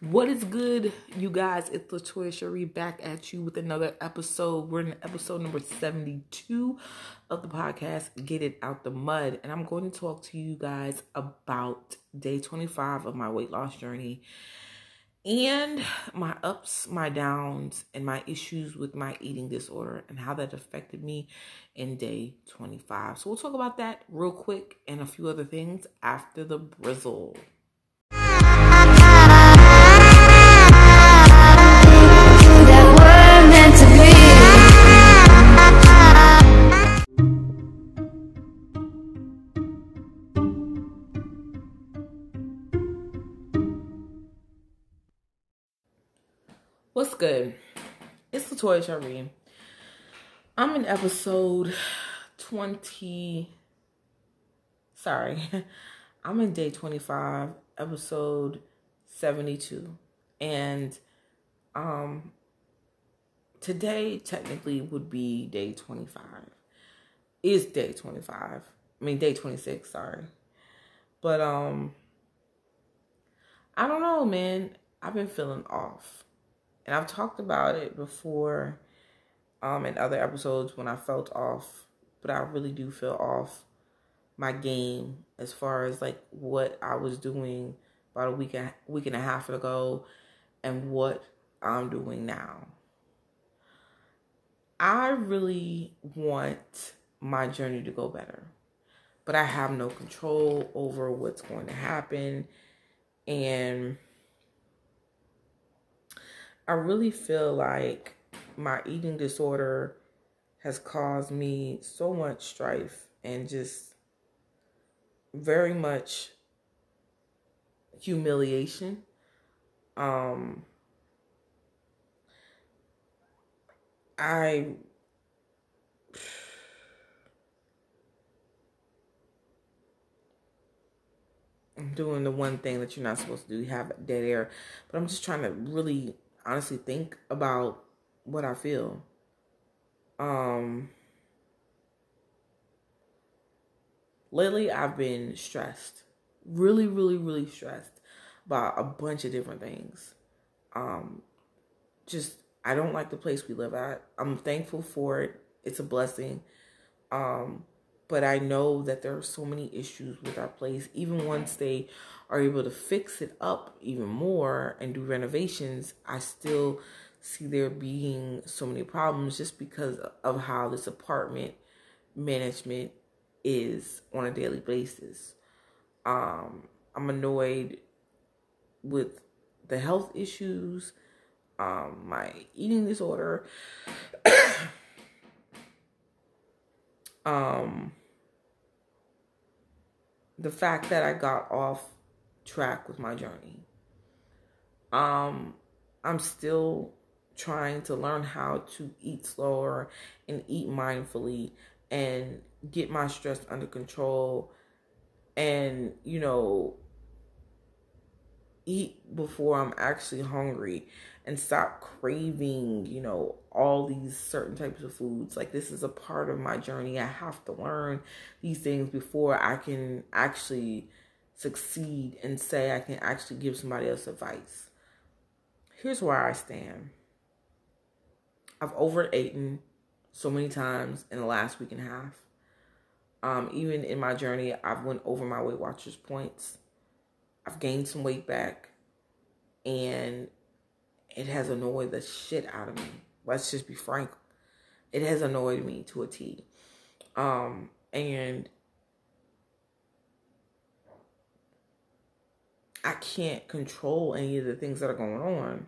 What is good, you guys? It's Latoya Cherie back at you with another episode. We're in episode number 72 of the podcast, Get It Out the Mud. And I'm going to talk to you guys about day 25 of my weight loss journey and my ups, my downs, and my issues with my eating disorder and how that affected me in day 25. So we'll talk about that real quick and a few other things after the brizzle. What's good? It's Latoya Cherie. I'm in episode 20. Sorry. I'm in day 25, episode 72. And um today technically would be day 25. Is day 25. I mean day 26, sorry. But um I don't know, man. I've been feeling off and I've talked about it before um, in other episodes when I felt off, but I really do feel off my game as far as like what I was doing about a week and week and a half ago and what I'm doing now. I really want my journey to go better, but I have no control over what's going to happen and I really feel like my eating disorder has caused me so much strife and just very much humiliation. Um, I I'm doing the one thing that you're not supposed to do. You have dead air, but I'm just trying to really honestly think about what I feel. Um lately I've been stressed. Really, really, really stressed by a bunch of different things. Um just I don't like the place we live at. I'm thankful for it. It's a blessing. Um but I know that there are so many issues with our place. Even once they are able to fix it up even more and do renovations, I still see there being so many problems just because of how this apartment management is on a daily basis. Um, I'm annoyed with the health issues, um, my eating disorder. Um, the fact that I got off track with my journey. Um, I'm still trying to learn how to eat slower and eat mindfully and get my stress under control and, you know, eat before I'm actually hungry and stop craving, you know, all these certain types of foods. Like this is a part of my journey. I have to learn these things before I can actually succeed and say I can actually give somebody else advice. Here's where I stand. I've overeaten so many times in the last week and a half. Um, even in my journey, I've went over my Weight Watchers points. I've gained some weight back, and it has annoyed the shit out of me. Let's just be frank. It has annoyed me to a T. Um, and I can't control any of the things that are going on.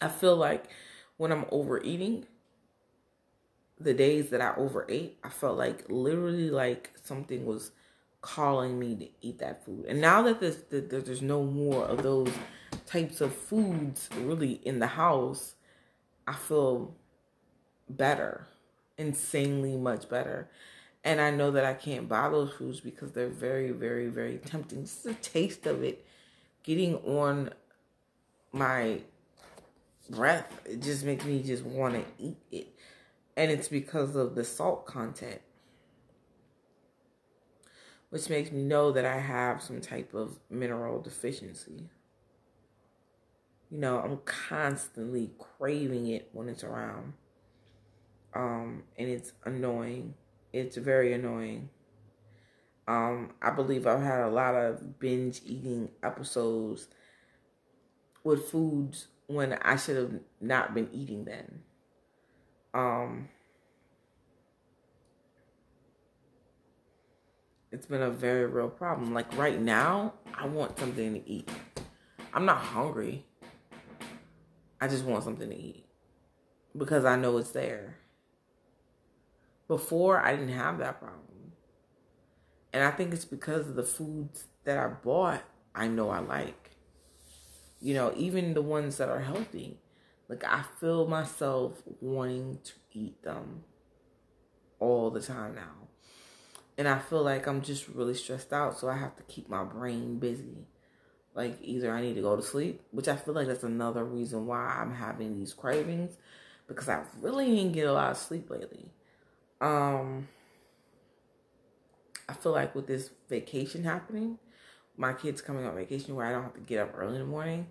I feel like when I'm overeating, the days that I overate, I felt like literally like something was calling me to eat that food. And now that there's that there's no more of those types of foods really in the house, I feel better, insanely much better. And I know that I can't buy those foods because they're very, very, very tempting. Just the taste of it getting on my breath, it just makes me just want to eat it. And it's because of the salt content, which makes me know that I have some type of mineral deficiency. You know, I'm constantly craving it when it's around. Um, and it's annoying. It's very annoying. Um, I believe I've had a lot of binge eating episodes with foods when I should have not been eating them. Um, it's been a very real problem. Like right now, I want something to eat. I'm not hungry. I just want something to eat because I know it's there. Before, I didn't have that problem. And I think it's because of the foods that I bought, I know I like. You know, even the ones that are healthy. Like I feel myself wanting to eat them all the time now. And I feel like I'm just really stressed out, so I have to keep my brain busy. Like either I need to go to sleep, which I feel like that's another reason why I'm having these cravings because I really didn't get a lot of sleep lately. Um I feel like with this vacation happening, my kids coming on vacation where I don't have to get up early in the morning,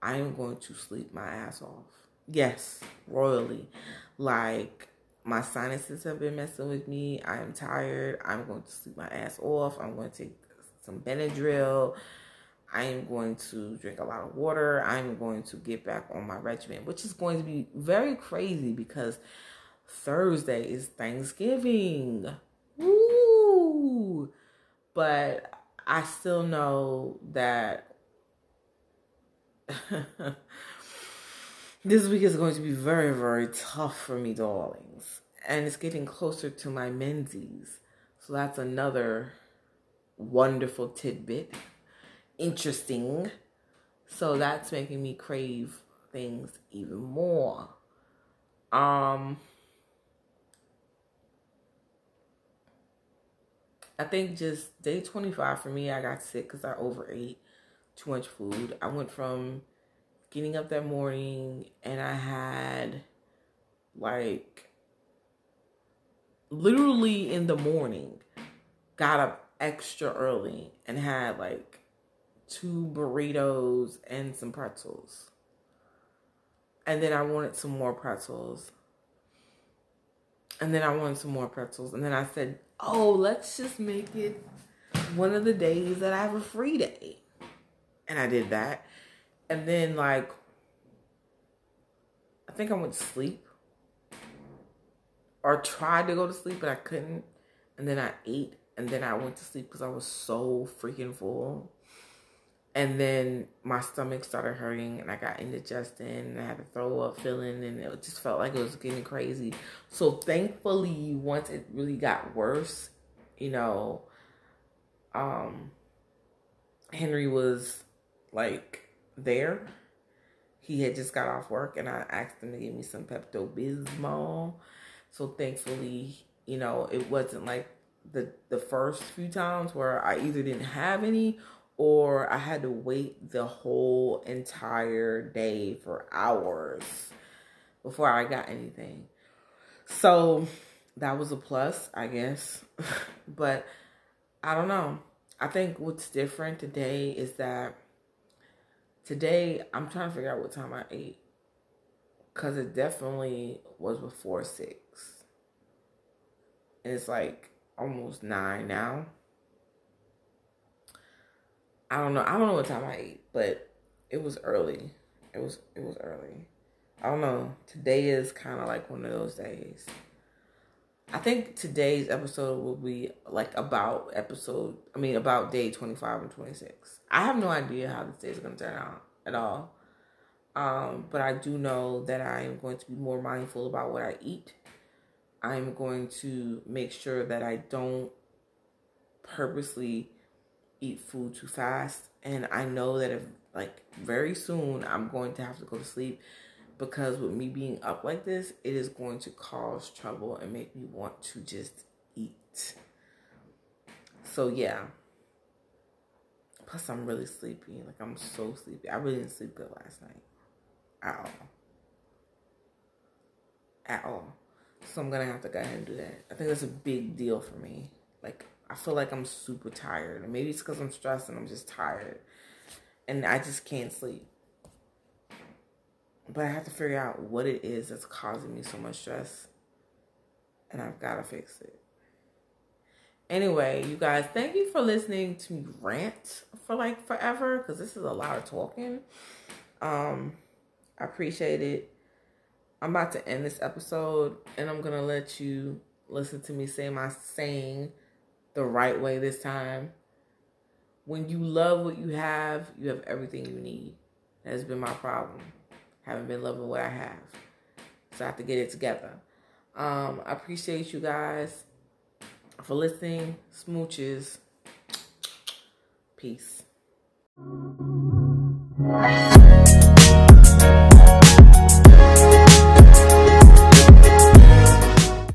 I am going to sleep my ass off. Yes, royally. Like my sinuses have been messing with me. I am tired. I'm going to sleep my ass off. I'm going to take some Benadryl. I am going to drink a lot of water. I'm going to get back on my regimen, which is going to be very crazy because Thursday is Thanksgiving. Woo! But I still know that this week is going to be very, very tough for me, darlings. And it's getting closer to my menses. So that's another wonderful tidbit. Interesting. So that's making me crave things even more. Um I think just day 25 for me, I got sick because I overate too much food. I went from getting up that morning and I had like literally in the morning got up extra early and had like two burritos and some pretzels. And then I wanted some more pretzels. And then I wanted some more pretzels. And then I said, oh, let's just make it one of the days that I have a free day. And I did that. And then, like, I think I went to sleep or tried to go to sleep, but I couldn't. And then I ate and then I went to sleep because I was so freaking full. And then my stomach started hurting and I got indigestion and I had to throw up feeling and it just felt like it was getting crazy. So thankfully, once it really got worse, you know, um, Henry was like there. He had just got off work and I asked him to give me some Pepto Bismol. So thankfully, you know, it wasn't like the the first few times where I either didn't have any or I had to wait the whole entire day for hours before I got anything. So that was a plus, I guess. but I don't know. I think what's different today is that today I'm trying to figure out what time I ate. Cause it definitely was before six. And it's like almost nine now. I don't know. I don't know what time I ate, but it was early. It was it was early. I don't know. Today is kind of like one of those days. I think today's episode will be like about episode. I mean, about day twenty five and twenty six. I have no idea how this day is going to turn out at all. Um, but I do know that I am going to be more mindful about what I eat. I'm going to make sure that I don't purposely eat food too fast. And I know that if, like, very soon I'm going to have to go to sleep because with me being up like this, it is going to cause trouble and make me want to just eat. So, yeah. Plus, I'm really sleepy. Like, I'm so sleepy. I really didn't sleep good last night. At all. At all. So I'm gonna have to go ahead and do that. I think that's a big deal for me. Like I feel like I'm super tired. maybe it's because I'm stressed and I'm just tired. And I just can't sleep. But I have to figure out what it is that's causing me so much stress. And I've got to fix it. Anyway, you guys, thank you for listening to me rant for like forever because this is a lot of talking. Um, I appreciate it. I'm about to end this episode and I'm gonna let you listen to me say my saying the right way this time. When you love what you have, you have everything you need. That has been my problem. Haven't been loving what I have. So I have to get it together. Um, I appreciate you guys for listening. Smooches. Peace.